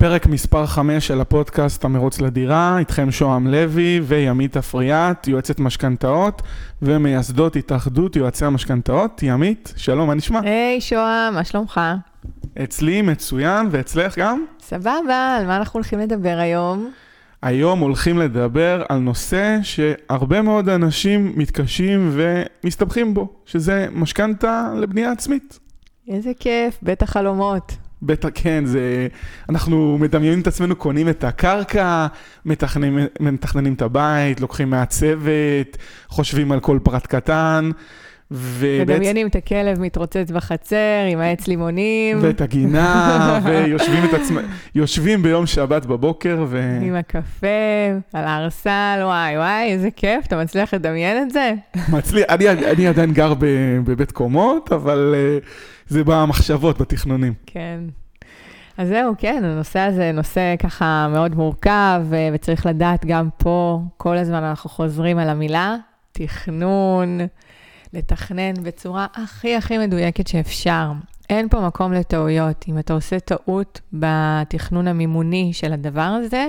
פרק מספר 5 של הפודקאסט המרוץ לדירה, איתכם שוהם לוי וימית אפריאט, יועצת משכנתאות ומייסדות התאחדות יועצי המשכנתאות. ימית, שלום, מה נשמע? היי hey, שוהם, מה שלומך? אצלי מצוין, ואצלך גם? סבבה, על מה אנחנו הולכים לדבר היום? היום הולכים לדבר על נושא שהרבה מאוד אנשים מתקשים ומסתבכים בו, שזה משכנתה לבנייה עצמית. איזה כיף, בית החלומות. בטח, כן, זה... אנחנו מדמיינים את עצמנו, קונים את הקרקע, מתכננים, מתכננים את הבית, לוקחים מהצוות, חושבים על כל פרט קטן. ובעצם... מדמיינים את הכלב מתרוצץ בחצר עם העץ לימונים. ואת הגינה, ויושבים את עצמם, יושבים ביום שבת בבוקר ו... עם הקפה, על הארסל, וואי וואי, איזה כיף, אתה מצליח לדמיין את זה? מצליח, אני, אני עדיין גר בבית קומות, אבל uh, זה במחשבות, בתכנונים. כן. אז זהו, כן, הנושא הזה נושא ככה מאוד מורכב, וצריך לדעת גם פה, כל הזמן אנחנו חוזרים על המילה, תכנון. לתכנן בצורה הכי הכי מדויקת שאפשר. אין פה מקום לטעויות. אם אתה עושה טעות בתכנון המימוני של הדבר הזה,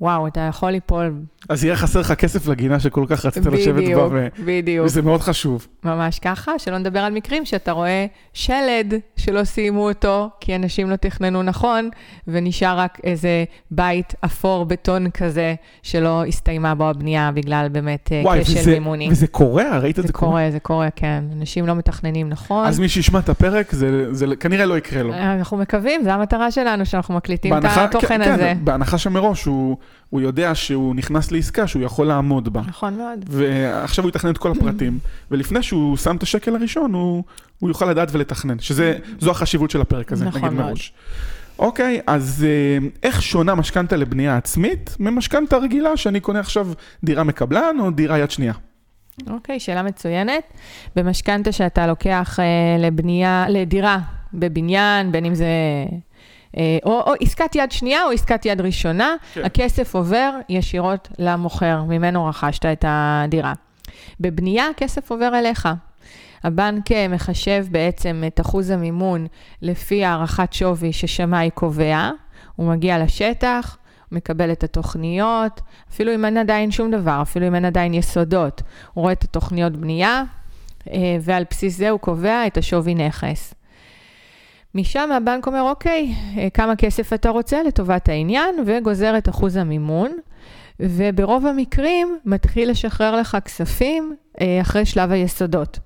וואו, אתה יכול ליפול. אז יהיה חסר לך כסף לגינה שכל כך רצית לשבת בה. בדיוק, בדיוק. וזה מאוד חשוב. ממש ככה, שלא נדבר על מקרים שאתה רואה שלד שלא סיימו אותו, כי אנשים לא תכננו נכון, ונשאר רק איזה בית אפור בטון כזה, שלא הסתיימה בו הבנייה בגלל באמת אה, וואי, כשל וזה, מימוני. וזה קורה? ראית את זה קורה? זה קורה, זה קורה, כן. אנשים לא מתכננים נכון. אז מי שישמע את הפרק, זה, זה כנראה לא יקרה לו. אנחנו מקווים, זו המטרה שלנו, שאנחנו מקליטים בהנחה, את התוכן כן, הזה. כן, בהנחה שמראש הוא... הוא יודע שהוא נכנס לעסקה שהוא יכול לעמוד בה. נכון מאוד. ועכשיו הוא יתכנן את כל הפרטים, ולפני שהוא שם את השקל הראשון, הוא, הוא יוכל לדעת ולתכנן, שזו החשיבות של הפרק הזה, נכון נגיד מאוד. מראש. אוקיי, אז אה, איך שונה משכנתה לבנייה עצמית ממשכנתה רגילה שאני קונה עכשיו דירה מקבלן או דירה יד שנייה? אוקיי, שאלה מצוינת. במשכנתה שאתה לוקח אה, לבנייה, לדירה בבניין, בין אם זה או, או עסקת יד שנייה או עסקת יד ראשונה, כן. הכסף עובר ישירות למוכר, ממנו רכשת את הדירה. בבנייה הכסף עובר אליך. הבנק אה, מחשב בעצם את אחוז המימון לפי הערכת שווי ששמאי קובע, הוא מגיע לשטח, מקבל את התוכניות, אפילו אם אין עדיין שום דבר, אפילו אם אין עדיין יסודות, הוא רואה את התוכניות בנייה, אה, ועל בסיס זה הוא קובע את השווי נכס. משם הבנק אומר, אוקיי, אה, כמה כסף אתה רוצה לטובת העניין, וגוזר את אחוז המימון, וברוב המקרים מתחיל לשחרר לך כספים אה, אחרי שלב היסודות.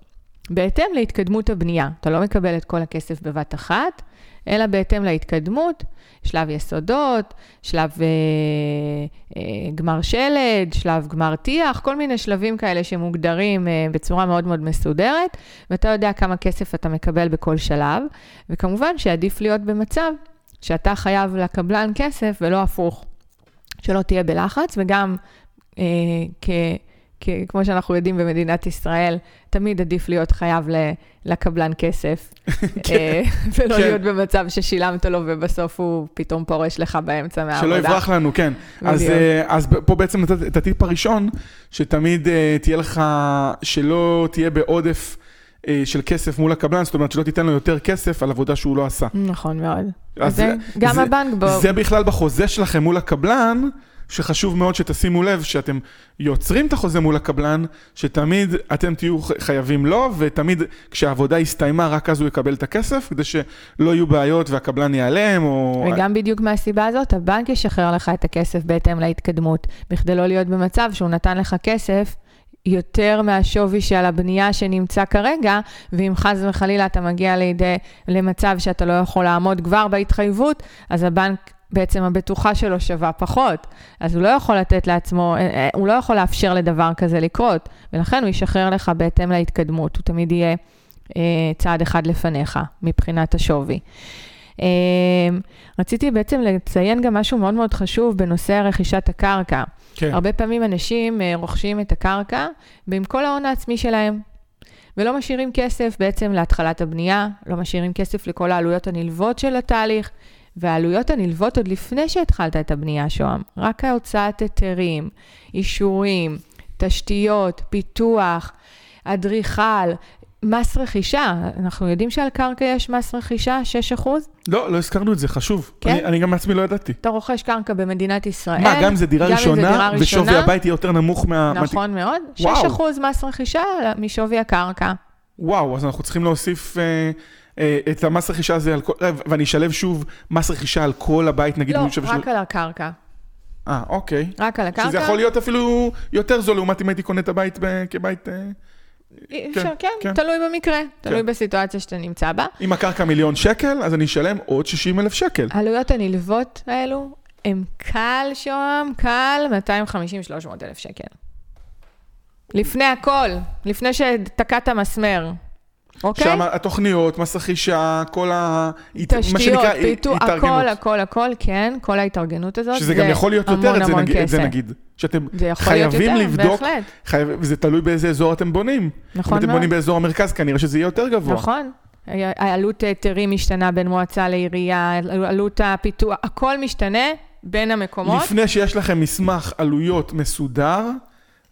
בהתאם להתקדמות הבנייה. אתה לא מקבל את כל הכסף בבת אחת, אלא בהתאם להתקדמות, שלב יסודות, שלב אה, אה, גמר שלד, שלב גמר טיח, כל מיני שלבים כאלה שמוגדרים אה, בצורה מאוד מאוד מסודרת, ואתה יודע כמה כסף אתה מקבל בכל שלב, וכמובן שעדיף להיות במצב שאתה חייב לקבלן כסף ולא הפוך, שלא תהיה בלחץ, וגם אה, כ... כי כמו שאנחנו יודעים במדינת ישראל, תמיד עדיף להיות חייב לקבלן כסף, כן. אה, ולא כן. להיות במצב ששילמת לו ובסוף הוא פתאום פורש לך באמצע מהעבודה. שלא יברח לנו, כן. אז, אה, אז פה בעצם נתת את הטיפ הראשון, שתמיד אה, תהיה לך, שלא תהיה בעודף. של כסף מול הקבלן, זאת אומרת שלא תיתן לו יותר כסף על עבודה שהוא לא עשה. נכון מאוד. אז זה, גם זה, הבנק בו... זה בכלל בחוזה שלכם מול הקבלן, שחשוב מאוד שתשימו לב שאתם יוצרים את החוזה מול הקבלן, שתמיד אתם תהיו חייבים לו, ותמיד כשהעבודה הסתיימה, רק אז הוא יקבל את הכסף, כדי שלא יהיו בעיות והקבלן ייעלם, או... וגם בדיוק מהסיבה הזאת, הבנק ישחרר לך את הכסף בהתאם להתקדמות, בכדי לא להיות במצב שהוא נתן לך כסף. יותר מהשווי של הבנייה שנמצא כרגע, ואם חס וחלילה אתה מגיע לידי, למצב שאתה לא יכול לעמוד כבר בהתחייבות, אז הבנק בעצם הבטוחה שלו שווה פחות, אז הוא לא יכול לתת לעצמו, אה, אה, הוא לא יכול לאפשר לדבר כזה לקרות, ולכן הוא ישחרר לך בהתאם להתקדמות, הוא תמיד יהיה אה, צעד אחד לפניך מבחינת השווי. אה, רציתי בעצם לציין גם משהו מאוד מאוד חשוב בנושא רכישת הקרקע. כן. הרבה פעמים אנשים אה, רוכשים את הקרקע ועם כל ההון העצמי שלהם. ולא משאירים כסף בעצם להתחלת הבנייה, לא משאירים כסף לכל העלויות הנלוות של התהליך, והעלויות הנלוות עוד לפני שהתחלת את הבנייה, שוהם, רק ההוצאת היתרים, אישורים, תשתיות, פיתוח, אדריכל, מס רכישה, אנחנו יודעים שעל קרקע יש מס רכישה, 6 אחוז? לא, לא הזכרנו את זה, חשוב. כן? אני, אני גם מעצמי לא ידעתי. אתה רוכש קרקע במדינת ישראל. מה, גם אם זה דירה ראשונה, ושווי הבית יהיה יותר נמוך מה... נכון מה... מאוד. 6 אחוז מס רכישה משווי הקרקע. וואו, אז אנחנו צריכים להוסיף אה, את המס רכישה הזה על כל... אה, ואני אשלב שוב מס רכישה על כל הבית, נגיד. לא, רק של... על הקרקע. אה, אוקיי. רק על הקרקע. שזה יכול להיות אפילו יותר זול לעומת אם הייתי קונה את הבית כבית... אה, אפשר, כן, כן, כן, תלוי במקרה, כן. תלוי בסיטואציה שאתה נמצא בה. אם הקרקע מיליון שקל, אז אני אשלם עוד 60 אלף שקל. העלויות הנלוות האלו, הם קל שם, קל 250-300 אלף שקל. לפני הכל, לפני שתקעת מסמר. אוקיי? שם התוכניות, מס רכישה, כל ה... תשתיות, פיתוח, הכל, הכל, הכל, כן, כל ההתארגנות הזאת. שזה גם יכול להיות יותר, את זה, נגיד, את זה נגיד. שאתם חייבים יותר, לבדוק, חייב, וזה תלוי באיזה אזור אתם בונים. נכון מאוד. אם אתם בונים באזור המרכז, כנראה שזה יהיה יותר גבוה. נכון. העלות היתרים משתנה בין מועצה לעירייה, עלות הפיתוח, הכל משתנה בין המקומות. לפני שיש לכם מסמך עלויות מסודר,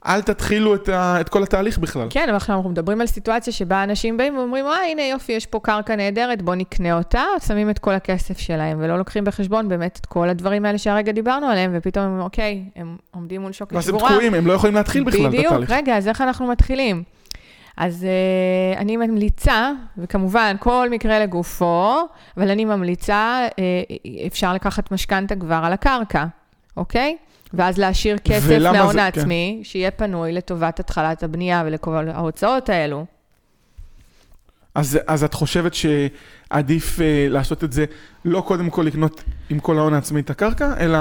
אל תתחילו את, ה, את כל התהליך בכלל. כן, אבל עכשיו אנחנו מדברים על סיטואציה שבה אנשים באים ואומרים, אה, הנה יופי, יש פה קרקע נהדרת, בוא נקנה אותה, שמים את כל הכסף שלהם, ולא לוקחים בחשבון באמת את כל הדברים האלה שהרגע דיברנו עליהם, ופתאום הם, אוקיי, הם עומדים מול שוקת שבורה. ואז הם תקועים, הם לא יכולים להתחיל בכלל בדיוק, את התהליך. בדיוק, רגע, אז איך אנחנו מתחילים? אז uh, אני ממליצה, וכמובן, כל מקרה לגופו, אבל אני ממליצה, uh, אפשר לקחת משכנתה כבר על הקרקע, אוקיי? ואז להשאיר כסף מההון כן. העצמי, כן. שיהיה פנוי לטובת התחלת הבנייה ולכל ההוצאות האלו. אז, אז את חושבת שעדיף uh, לעשות את זה, לא קודם כל לקנות עם כל ההון העצמי את הקרקע, אלא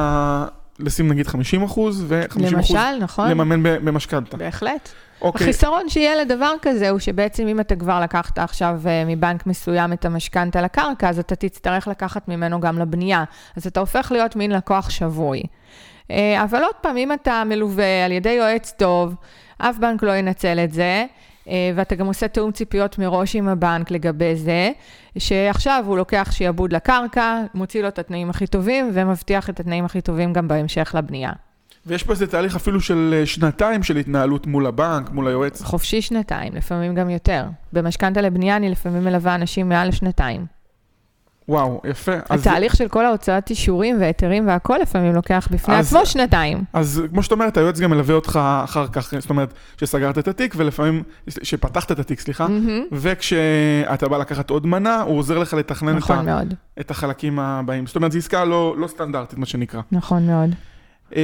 לשים נגיד 50 אחוז ו-50 אחוז למשל, נכון. לממן במשכנתה. בהחלט. אוקיי. החיסרון שיהיה לדבר כזה הוא שבעצם אם אתה כבר לקחת עכשיו uh, מבנק מסוים את המשכנתה לקרקע, אז אתה תצטרך לקחת ממנו גם לבנייה. אז אתה הופך להיות מין לקוח שבוי. אה, אבל עוד פעם, אם אתה מלווה על ידי יועץ טוב, אף בנק לא ינצל את זה, אה, ואתה גם עושה תיאום ציפיות מראש עם הבנק לגבי זה, שעכשיו הוא לוקח שיעבוד לקרקע, מוציא לו את התנאים הכי טובים, ומבטיח את התנאים הכי טובים גם בהמשך לבנייה. ויש פה איזה תהליך אפילו של אה, שנתיים של התנהלות מול הבנק, מול היועץ. חופשי שנתיים, לפעמים גם יותר. במשכנתה לבנייה אני לפעמים מלווה אנשים מעל לשנתיים. וואו, יפה. התהליך אז... של כל ההוצאת אישורים והיתרים והכל לפעמים לוקח בפני אז, עצמו שנתיים. אז כמו שאת אומרת, היועץ גם מלווה אותך אחר כך, זאת אומרת, שסגרת את התיק ולפעמים, שפתחת את התיק, סליחה, mm-hmm. וכשאתה בא לקחת עוד מנה, הוא עוזר לך לתכנן נכון את, ה... את החלקים הבאים. זאת אומרת, זו עסקה לא, לא סטנדרטית, מה שנקרא. נכון מאוד. אמ,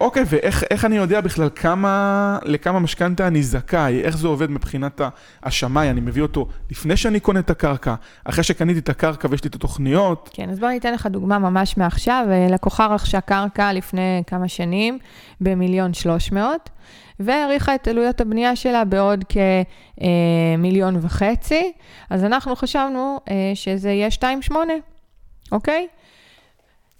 אוקיי, ואיך אני יודע בכלל כמה, לכמה משכנתה אני זכאי, איך זה עובד מבחינת השמאי, אני מביא אותו לפני שאני קונה את הקרקע, אחרי שקניתי את הקרקע ויש לי את התוכניות. כן, אז בוא אני אתן לך דוגמה ממש מעכשיו. לקוחה רכשה קרקע לפני כמה שנים במיליון שלוש מאות, והעריכה את עלויות הבנייה שלה בעוד כמיליון וחצי, אז אנחנו חשבנו אה, שזה יהיה שתיים שמונה, אוקיי?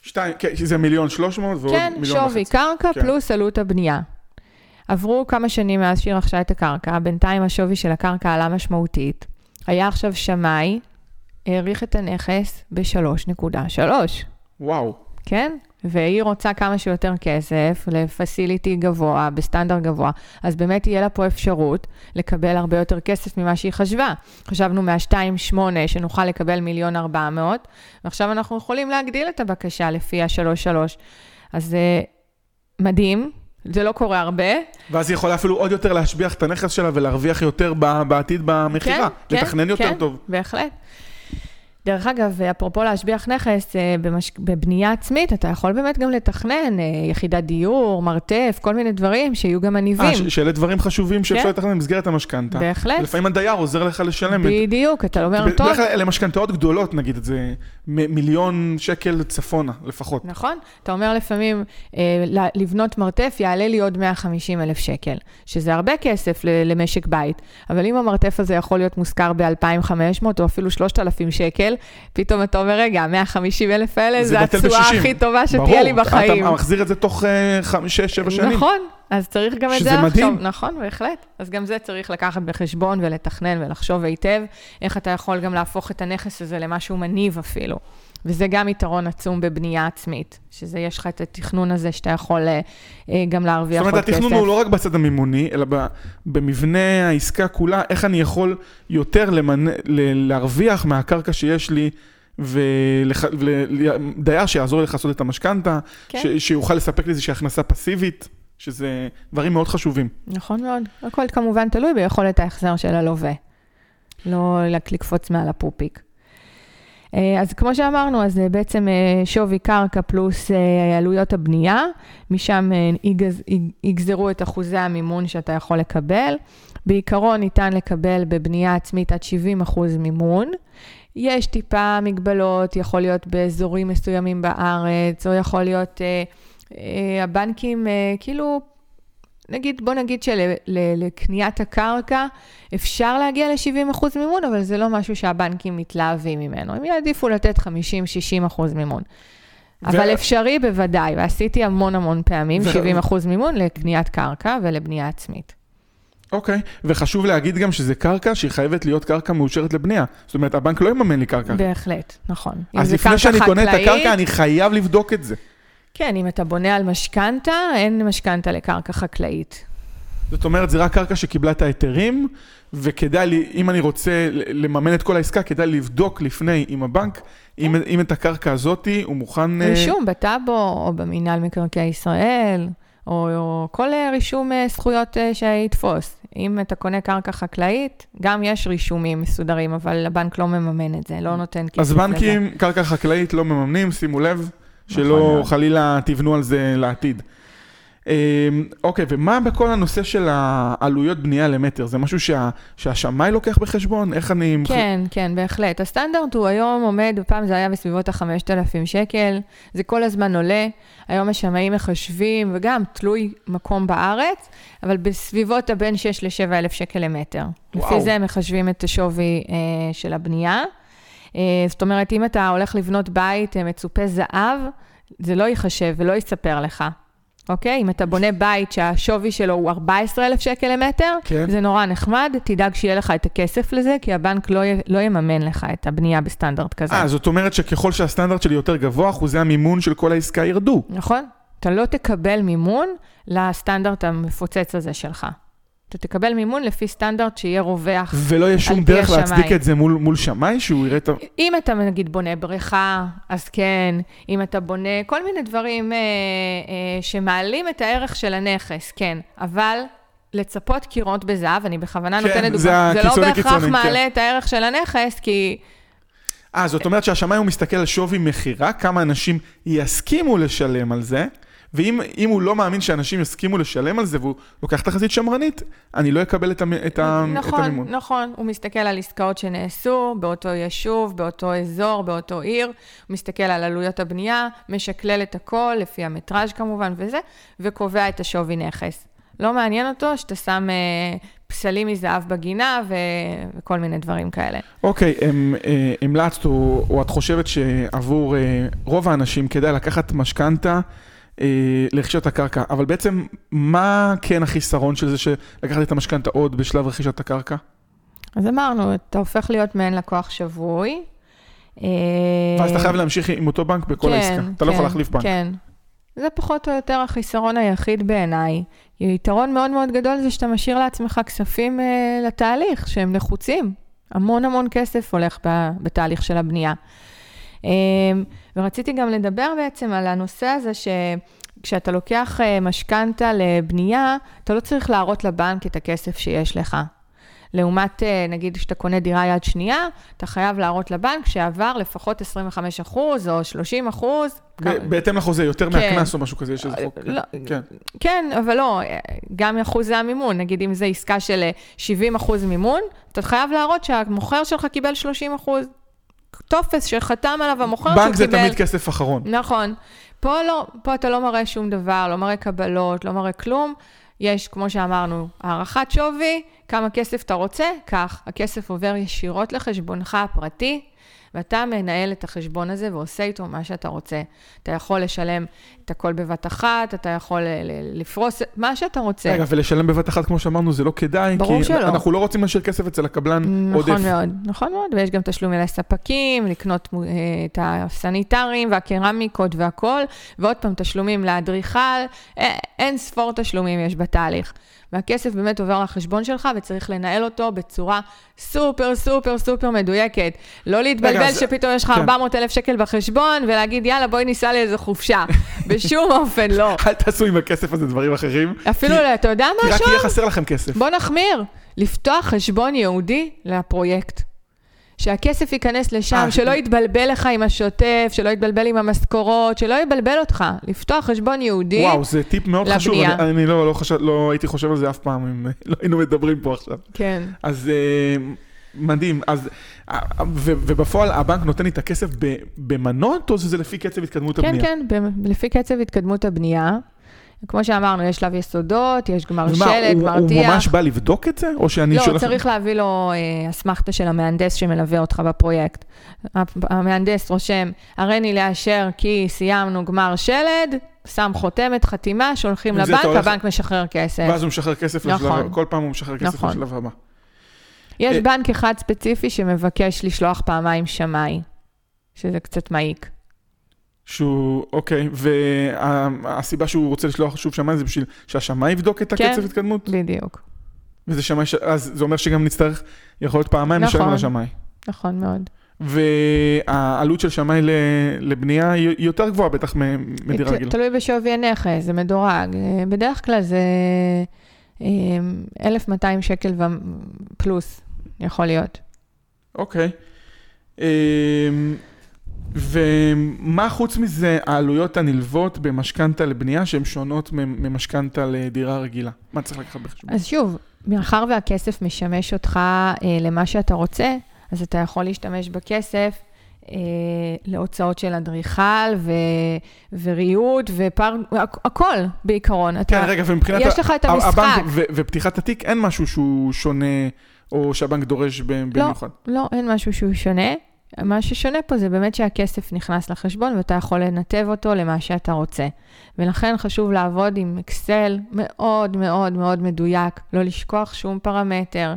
שתיים, כן, זה מיליון שלוש מאות ועוד כן, מיליון וחצי. כן, שווי קרקע כן. פלוס עלות הבנייה. עברו כמה שנים מאז שהיא רכשה את הקרקע, בינתיים השווי של הקרקע עלה משמעותית. היה עכשיו שמאי, העריך את הנכס ב-3.3. וואו. כן? והיא רוצה כמה שיותר כסף לפסיליטי גבוה, בסטנדרט גבוה, אז באמת תהיה לה פה אפשרות לקבל הרבה יותר כסף ממה שהיא חשבה. חשבנו מה-2.8 שנוכל לקבל מיליון 400, ועכשיו אנחנו יכולים להגדיל את הבקשה לפי ה-3.3. אז זה מדהים, זה לא קורה הרבה. ואז היא יכולה אפילו עוד יותר להשביח את הנכס שלה ולהרוויח יותר בעתיד במכירה, כן, לתכנן כן, יותר כן, טוב. בהחלט. דרך אגב, אפרופו להשביח נכס, אה, במש... בבנייה עצמית, אתה יכול באמת גם לתכנן אה, יחידת דיור, מרתף, כל מיני דברים שיהיו גם מניבים. אה, שאלה דברים חשובים שאפשר כן. לתכנן במסגרת המשכנתה. בהחלט. לפעמים הדייר עוזר לך לשלם. בדיוק, את... אתה אומר, טוב. בדרך כלל אלה משכנתאות גדולות, נגיד את זה, מיליון שקל צפונה לפחות. נכון. אתה אומר לפעמים, אה, לבנות מרתף יעלה לי עוד 150 אלף שקל, שזה הרבה כסף למשק בית, אבל אם המרתף הזה יכול להיות מושכר ב-2,500 או אפילו 3,000 שקל, שקל, פתאום אתה אומר, רגע, 150 אלף האלה, זה התשואה הכי טובה שתהיה ברור, לי בחיים. אתה מחזיר את זה תוך 6-7 שנים. נכון, אז צריך גם את זה לחשוב. שזה מדהים. נכון, בהחלט. אז גם זה צריך לקחת בחשבון ולתכנן ולחשוב היטב, איך אתה יכול גם להפוך את הנכס הזה למשהו מניב אפילו. וזה גם יתרון עצום בבנייה עצמית, שזה יש לך את התכנון הזה שאתה יכול אה, גם להרוויח עוד כסף. זאת אומרת, התכנון הוא לא רק בצד המימוני, אלא במבנה העסקה כולה, איך אני יכול יותר למנ... להרוויח מהקרקע שיש לי. ודייר שיעזור לי לכסות את המשכנתה, כן. שיוכל לספק לי איזושהי הכנסה פסיבית, שזה דברים מאוד חשובים. נכון מאוד. הכל כמובן תלוי ביכולת ההחזר של הלווה. לא לקפוץ מעל הפופיק. אה, אז כמו שאמרנו, אז זה בעצם אה, שווי קרקע פלוס אה, עלויות הבנייה, משם יגזרו את אחוזי המימון שאתה יכול לקבל. בעיקרון ניתן לקבל בבנייה עצמית עד 70 אחוז מימון. יש טיפה מגבלות, יכול להיות באזורים מסוימים בארץ, או יכול להיות, אה, אה, הבנקים אה, כאילו, נגיד, בוא נגיד שלקניית הקרקע אפשר להגיע ל-70% מימון, אבל זה לא משהו שהבנקים מתלהבים ממנו. הם יעדיפו לתת 50-60% מימון. ו... אבל אפשרי בוודאי, ועשיתי המון המון פעמים ו... 70% מימון לקניית קרקע ולבנייה עצמית. אוקיי, okay. וחשוב להגיד גם שזה קרקע שהיא חייבת להיות קרקע מאושרת לבנייה. זאת אומרת, הבנק לא יממן לי קרקע. בהחלט, נכון. אז לפני שאני חקלאית, קונה את הקרקע, אני חייב לבדוק את זה. כן, אם אתה בונה על משכנתה, אין משכנתה לקרקע חקלאית. זאת אומרת, זה רק קרקע שקיבלה את ההיתרים, וכדאי לי, אם אני רוצה לממן את כל העסקה, כדאי לבדוק לפני עם הבנק, אם, אם את הקרקע הזאתי הוא מוכן... אה, רישום בטאבו או במינהל מקרקעי ישראל. או, או כל אה, רישום אה, זכויות שיתפוס. אם אתה קונה קרקע חקלאית, גם יש רישומים מסודרים, אבל הבנק לא מממן את זה, לא נותן כסף לזה. אז בנקים, קרקע חקלאית לא מממנים, שימו לב, שלא נכון חלילה תבנו על זה לעתיד. אמ, אוקיי, ומה בכל הנושא של העלויות בנייה למטר? זה משהו שה, שהשמאי לוקח בחשבון? איך אני... כן, כן, בהחלט. הסטנדרט הוא היום עומד, פעם זה היה בסביבות ה-5,000 שקל, זה כל הזמן עולה. היום השמאים מחשבים, וגם תלוי מקום בארץ, אבל בסביבות הבין 6 ל-7,000 שקל למטר. וואו. לפי זה הם מחשבים את השווי אה, של הבנייה. אה, זאת אומרת, אם אתה הולך לבנות בית אה, מצופה זהב, זה לא ייחשב ולא יספר לך. אוקיי? אם אתה בונה בית שהשווי שלו הוא 14,000 שקל למטר, כן. זה נורא נחמד, תדאג שיהיה לך את הכסף לזה, כי הבנק לא, י... לא יממן לך את הבנייה בסטנדרט כזה. אה, זאת אומרת שככל שהסטנדרט שלי יותר גבוה, אחוזי המימון של כל העסקה ירדו. נכון. אתה לא תקבל מימון לסטנדרט המפוצץ הזה שלך. אתה תקבל מימון לפי סטנדרט שיהיה רווח ולא יהיה שום דרך להצדיק את זה מול, מול שמאי, שהוא יראה את ה... אם אתה נגיד בונה בריכה, אז כן. אם אתה בונה כל מיני דברים אה, אה, שמעלים את הערך של הנכס, כן. אבל לצפות קירות בזהב, אני בכוונה כן, נותנת דוגמא, זה, זה לא בהכרח כן. מעלה כן. את הערך של הנכס, כי... אה, זאת אומרת שהשמאי הוא מסתכל על שווי מכירה, כמה אנשים יסכימו לשלם על זה. ואם הוא לא מאמין שאנשים יסכימו לשלם על זה והוא לוקח תחזית שמרנית, אני לא אקבל את, המ, את, נכון, את המימון. נכון, נכון. הוא מסתכל על עסקאות שנעשו באותו יישוב, באותו אזור, באותו עיר, הוא מסתכל על עלויות הבנייה, משקלל את הכל, לפי המטראז' כמובן וזה, וקובע את השווי נכס. לא מעניין אותו שאתה שם אה, פסלים מזהב בגינה ו... וכל מיני דברים כאלה. אוקיי, אה, המלצת, או, או את חושבת שעבור אה, רוב האנשים כדאי לקחת משכנתה, לרכישת הקרקע, אבל בעצם מה כן החיסרון של זה שלקחת את המשכנתה עוד בשלב רכישת הקרקע? אז אמרנו, אתה הופך להיות מעין לקוח שבוי. אה, ואז אתה חייב להמשיך עם אותו בנק בכל כן, העסקה, אתה כן, לא יכול כן, להחליף בנק. כן, זה פחות או יותר החיסרון היחיד בעיניי. יתרון מאוד מאוד גדול זה שאתה משאיר לעצמך כספים אה, לתהליך, שהם נחוצים. המון המון כסף הולך בתהליך של הבנייה. אה, ורציתי גם לדבר בעצם על הנושא הזה שכשאתה לוקח אה, משכנתה לבנייה, אתה לא צריך להראות לבנק את הכסף שיש לך. לעומת, אה, נגיד, כשאתה קונה דירה יד שנייה, אתה חייב להראות לבנק שעבר לפחות 25 אחוז או 30 אחוז. בהתאם לחוזה, יותר כן. מהקנס או משהו כזה, יש איזה חוק. לא, כן. כן, אבל לא, גם אחוזי המימון, נגיד אם זו עסקה של 70 אחוז מימון, אתה חייב להראות שהמוכר שלך קיבל 30 אחוז. טופס שחתם עליו המוכר שהוא קיבל. בנק זה תמיד כסף אחרון. נכון. פה, לא, פה אתה לא מראה שום דבר, לא מראה קבלות, לא מראה כלום. יש, כמו שאמרנו, הערכת שווי, כמה כסף אתה רוצה, כך. הכסף עובר ישירות לחשבונך הפרטי, ואתה מנהל את החשבון הזה ועושה איתו מה שאתה רוצה. אתה יכול לשלם את הכל בבת אחת, אתה יכול לפרוס מה שאתה רוצה. רגע, ולשלם בבת אחת, כמו שאמרנו, זה לא כדאי, ברור כי שלא. אנחנו לא רוצים להשאיר כסף אצל הקבלן נכון עודף. נכון מאוד, נכון מאוד, ויש גם תשלומים לספקים, לקנות אה, את הסניטרים והקרמיקות והכול, ועוד פעם, תשלומים לאדריכל, אין ספור תשלומים יש בתהליך. והכסף באמת עובר לחשבון שלך וצריך לנהל אותו בצורה סופר סופר סופר מדויקת. לא להתבלבל רגע, שפתאום יש לך כן. 400 אלף שקל בחשבון ולהגיד יאללה בואי ניסע לאיזה חופשה. בשום אופן לא. אל תעשו עם הכסף הזה דברים אחרים. אפילו, כי, אתה יודע משהו? כי רק יהיה חסר לכם כסף. בוא נחמיר. לפתוח חשבון ייעודי לפרויקט. שהכסף ייכנס לשם, 아, אה, שלא יתבלבל לך עם השוטף, שלא יתבלבל עם המשכורות, שלא יתבלבל אותך. לפתוח חשבון ייעודי לבנייה. וואו, זה טיפ מאוד לבנייה. חשוב, אני, אני לא, לא, חשב, לא הייתי חושב על זה אף פעם, אם לא היינו מדברים פה עכשיו. כן. אז uh, מדהים. אז, uh, ו, ובפועל הבנק נותן לי את הכסף במנות, או שזה לפי קצב התקדמות כן, הבנייה? כן, כן, לפי קצב התקדמות הבנייה. כמו שאמרנו, יש שלב יסודות, יש גמר שלד, גמר טיח. הוא ממש בא לבדוק את זה? או שאני לא, שולח... צריך להביא לו אה, אסמכתה של המהנדס שמלווה אותך בפרויקט. המהנדס רושם, הריני לאשר כי סיימנו גמר שלד, שם חותמת, חתימה, שולחים לבנק, הולך... הבנק משחרר כסף. ואז הוא משחרר כסף נכון. לשלב, כל פעם הוא משחרר כסף נכון. לשלב הבא. יש אה, בנק אחד ספציפי שמבקש לשלוח פעמיים שמאי, שזה קצת מעיק. שהוא, אוקיי, והסיבה שהוא רוצה לשלוח שוב שמאי זה בשביל שהשמאי יבדוק את הקצב כן, התקדמות? כן, בדיוק. וזה שמאי, ש... אז זה אומר שגם נצטרך, יכול להיות פעמיים נכון, לשלם לשמאי. נכון מאוד. והעלות של שמאי לבנייה היא יותר גבוהה בטח מדירה רגילה. תלוי בשווי הנכס, זה מדורג. בדרך כלל זה 1,200 שקל פלוס, יכול להיות. אוקיי. ומה חוץ מזה העלויות הנלוות במשכנתה לבנייה שהן שונות ממשכנתה לדירה רגילה? מה צריך לקחת בחשבון? אז שוב, מאחר והכסף משמש אותך אה, למה שאתה רוצה, אז אתה יכול להשתמש בכסף אה, להוצאות של אדריכל ו... וריהוט ופר... הכל בעיקרון. כן, אתה... רגע, ומבחינת... יש לך את המשחק. הבנק ו... ופתיחת התיק, אין משהו שהוא שונה, או שהבנק דורש לא, במיוחד. לא, לא, אין משהו שהוא שונה. מה ששונה פה זה באמת שהכסף נכנס לחשבון ואתה יכול לנתב אותו למה שאתה רוצה. ולכן חשוב לעבוד עם אקסל מאוד מאוד מאוד מדויק, לא לשכוח שום פרמטר.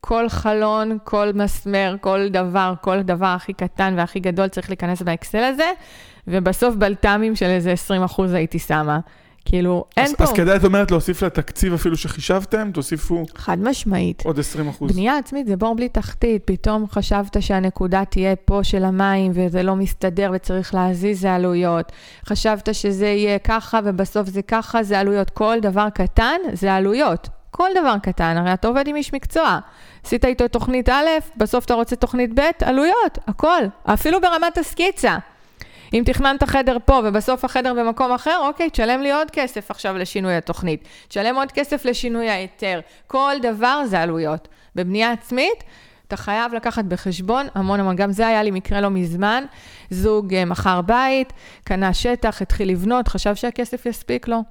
כל חלון, כל מסמר, כל דבר, כל דבר הכי קטן והכי גדול צריך להיכנס באקסל הזה, ובסוף בלת"מים של איזה 20 אחוז הייתי שמה. כאילו, אין אז, פה... אז כדאי, את אומרת, להוסיף לתקציב אפילו שחישבתם, תוסיפו... חד משמעית. עוד 20 אחוז. בנייה עצמית זה בור בלי תחתית, פתאום חשבת שהנקודה תהיה פה של המים, וזה לא מסתדר וצריך להזיז, זה עלויות. חשבת שזה יהיה ככה, ובסוף זה ככה, זה עלויות. כל דבר קטן זה עלויות. כל דבר קטן, הרי אתה עובד עם איש מקצוע. עשית איתו תוכנית א', בסוף אתה רוצה תוכנית ב', עלויות, הכל. אפילו ברמת הסקיצה. אם תכננת חדר פה ובסוף החדר במקום אחר, אוקיי, תשלם לי עוד כסף עכשיו לשינוי התוכנית. תשלם עוד כסף לשינוי ההיתר. כל דבר זה עלויות. בבנייה עצמית, אתה חייב לקחת בחשבון המון המון, גם זה היה לי מקרה לא מזמן, זוג אה, מכר בית, קנה שטח, התחיל לבנות, חשב שהכסף יספיק לו.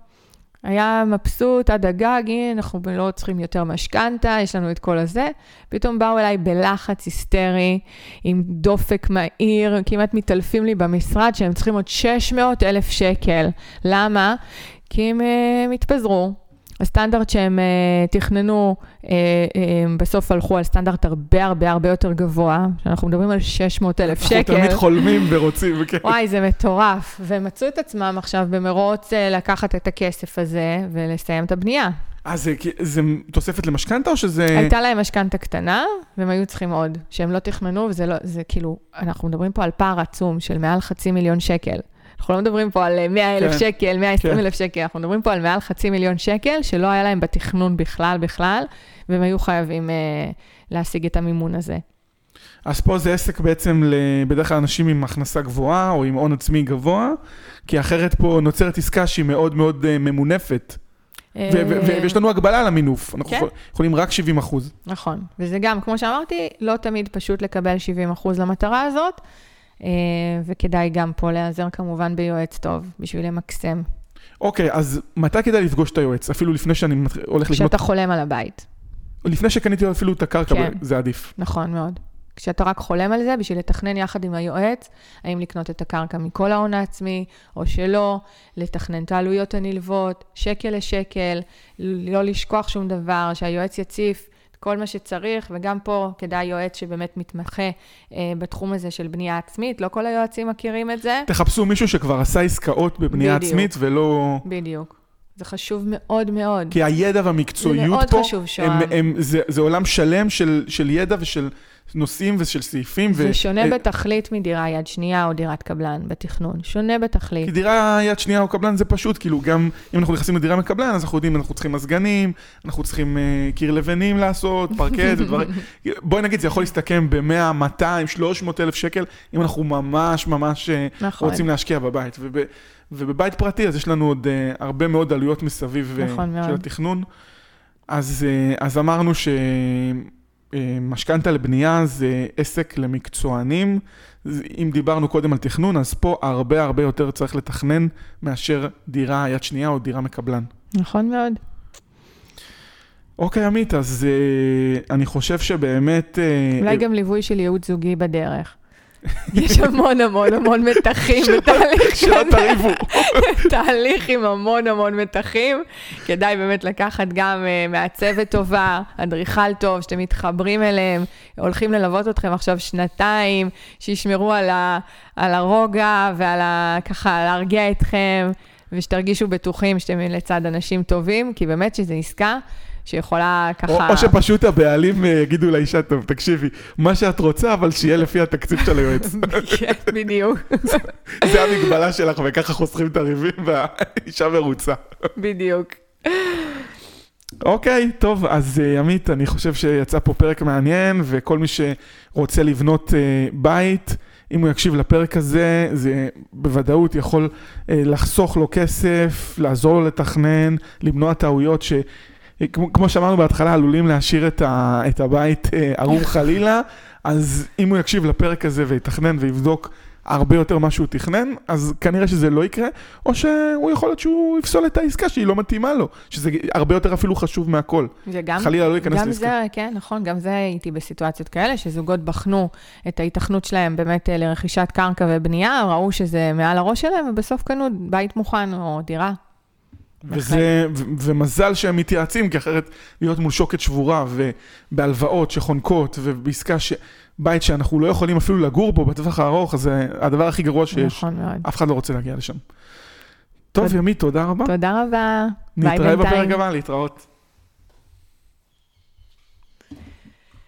היה מבסוט עד הגג, הנה, אנחנו לא צריכים יותר משכנתה, יש לנו את כל הזה. פתאום באו אליי בלחץ היסטרי, עם דופק מהיר, כמעט מתעלפים לי במשרד, שהם צריכים עוד 600 אלף שקל. למה? כי הם uh, התפזרו, הסטנדרט שהם uh, תכננו, uh, uh, בסוף הלכו על סטנדרט הרבה הרבה הרבה יותר גבוה, שאנחנו מדברים על 600 אלף שקל. אנחנו תמיד חולמים ורוצים, וכן. וואי, זה מטורף. והם מצאו את עצמם עכשיו במרוץ uh, לקחת את הכסף הזה ולסיים את הבנייה. אה, זה, זה תוספת למשכנתה או שזה... הייתה להם משכנתה קטנה, והם היו צריכים עוד, שהם לא תכננו, וזה לא, זה כאילו, אנחנו מדברים פה על פער עצום של מעל חצי מיליון שקל. אנחנו לא מדברים פה על 100 אלף כן, שקל, 120 כן. אלף שקל, אנחנו מדברים פה על מעל חצי מיליון שקל, שלא היה להם בתכנון בכלל בכלל, והם היו חייבים uh, להשיג את המימון הזה. אז פה זה עסק בעצם בדרך כלל אנשים עם הכנסה גבוהה, או עם הון עצמי גבוה, כי אחרת פה נוצרת עסקה שהיא מאוד מאוד uh, ממונפת. אה, ויש לנו הגבלה על המינוף, אנחנו כן. יכולים רק 70 אחוז. נכון, וזה גם, כמו שאמרתי, לא תמיד פשוט לקבל 70 אחוז למטרה הזאת, אה, וכדאי גם פה להיעזר כמובן ביועץ טוב, בשביל למקסם. אוקיי, אז מתי כדאי לפגוש את היועץ? אפילו לפני שאני הולך לקנות... כשאתה חולם על הבית. לפני שקניתי אפילו את הקרקע, כן. זה עדיף. נכון מאוד. כשאתה רק חולם על זה, בשביל לתכנן יחד עם היועץ, האם לקנות את הקרקע מכל ההון העצמי או שלא, לתכנן את העלויות הנלוות, שקל לשקל, לא לשכוח שום דבר, שהיועץ יציף כל מה שצריך, וגם פה כדאי יועץ שבאמת מתמחה אה, בתחום הזה של בנייה עצמית, לא כל היועצים מכירים את זה. תחפשו מישהו שכבר עשה עסקאות בבנייה בדיוק, עצמית ולא... בדיוק. זה חשוב מאוד מאוד. כי הידע והמקצועיות פה, חשוב. הם, הם, זה, זה עולם שלם של, של ידע ושל נושאים ושל סעיפים. זה ו... שונה uh, בתכלית מדירה יד שנייה או דירת קבלן בתכנון, שונה בתכלית. כי דירה יד שנייה או קבלן זה פשוט, כאילו גם אם אנחנו נכנסים לדירה מקבלן, אז אנחנו יודעים, אנחנו צריכים מזגנים, אנחנו צריכים uh, קיר לבנים לעשות, פרקט ודברים. בואי נגיד, זה יכול להסתכם ב-100, 200, 300 אלף שקל, אם אנחנו ממש ממש uh, נכון. רוצים להשקיע בבית. וב... ובבית פרטי, אז יש לנו עוד uh, הרבה מאוד עלויות מסביב נכון uh, של התכנון. אז, uh, אז אמרנו שמשכנתה uh, לבנייה זה עסק למקצוענים. אם דיברנו קודם על תכנון, אז פה הרבה הרבה יותר צריך לתכנן מאשר דירה יד שנייה או דירה מקבלן. נכון מאוד. אוקיי, עמית, אז uh, אני חושב שבאמת... Uh, אולי גם ליווי של ייעוץ זוגי בדרך. יש המון המון המון מתחים בתהליך שלא תריבו. תהליך עם המון המון מתחים. כדאי באמת לקחת גם uh, מעצבת טובה, אדריכל טוב, שאתם מתחברים אליהם, הולכים ללוות אתכם עכשיו שנתיים, שישמרו על, ה, על הרוגע ועל ה... ככה להרגיע אתכם, ושתרגישו בטוחים שאתם לצד אנשים טובים, כי באמת שזו עסקה. שיכולה ככה... או, או שפשוט הבעלים אה, יגידו לאישה, טוב, תקשיבי, מה שאת רוצה, אבל שיהיה לפי התקציב של היועץ. כן, בדיוק. זה המגבלה שלך, וככה חוסכים את הריבים והאישה מרוצה. בדיוק. אוקיי, okay, טוב, אז uh, עמית, אני חושב שיצא פה פרק מעניין, וכל מי שרוצה לבנות uh, בית, אם הוא יקשיב לפרק הזה, זה בוודאות יכול uh, לחסוך לו כסף, לעזור לו לתכנן, למנוע טעויות ש... כמו, כמו שאמרנו בהתחלה, עלולים להשאיר את, ה, את הבית אה, ערום חלילה, אז אם הוא יקשיב לפרק הזה ויתכנן ויבדוק הרבה יותר מה שהוא תכנן, אז כנראה שזה לא יקרה, או שהוא יכול להיות שהוא יפסול את העסקה שהיא לא מתאימה לו, שזה הרבה יותר אפילו חשוב מהכל. וגם, חלילה לא ייכנס גם לעסקה. זה, כן, נכון, גם זה הייתי בסיטואציות כאלה, שזוגות בחנו את ההיתכנות שלהם באמת אה, לרכישת קרקע ובנייה, ראו שזה מעל הראש שלהם, ובסוף קנו בית מוכן או דירה. וזה, ו- ומזל שהם מתייעצים, כי אחרת להיות מול שוקת שבורה ובהלוואות שחונקות ובעסקה ש... בית שאנחנו לא יכולים אפילו לגור בו בטווח הארוך, אז זה הדבר הכי גרוע שיש. נכון מאוד. אף אחד לא רוצה להגיע לשם. טוב, ימית, תודה רבה. תודה רבה. ביי בינתיים. נתראה בפרק הבא, להתראות.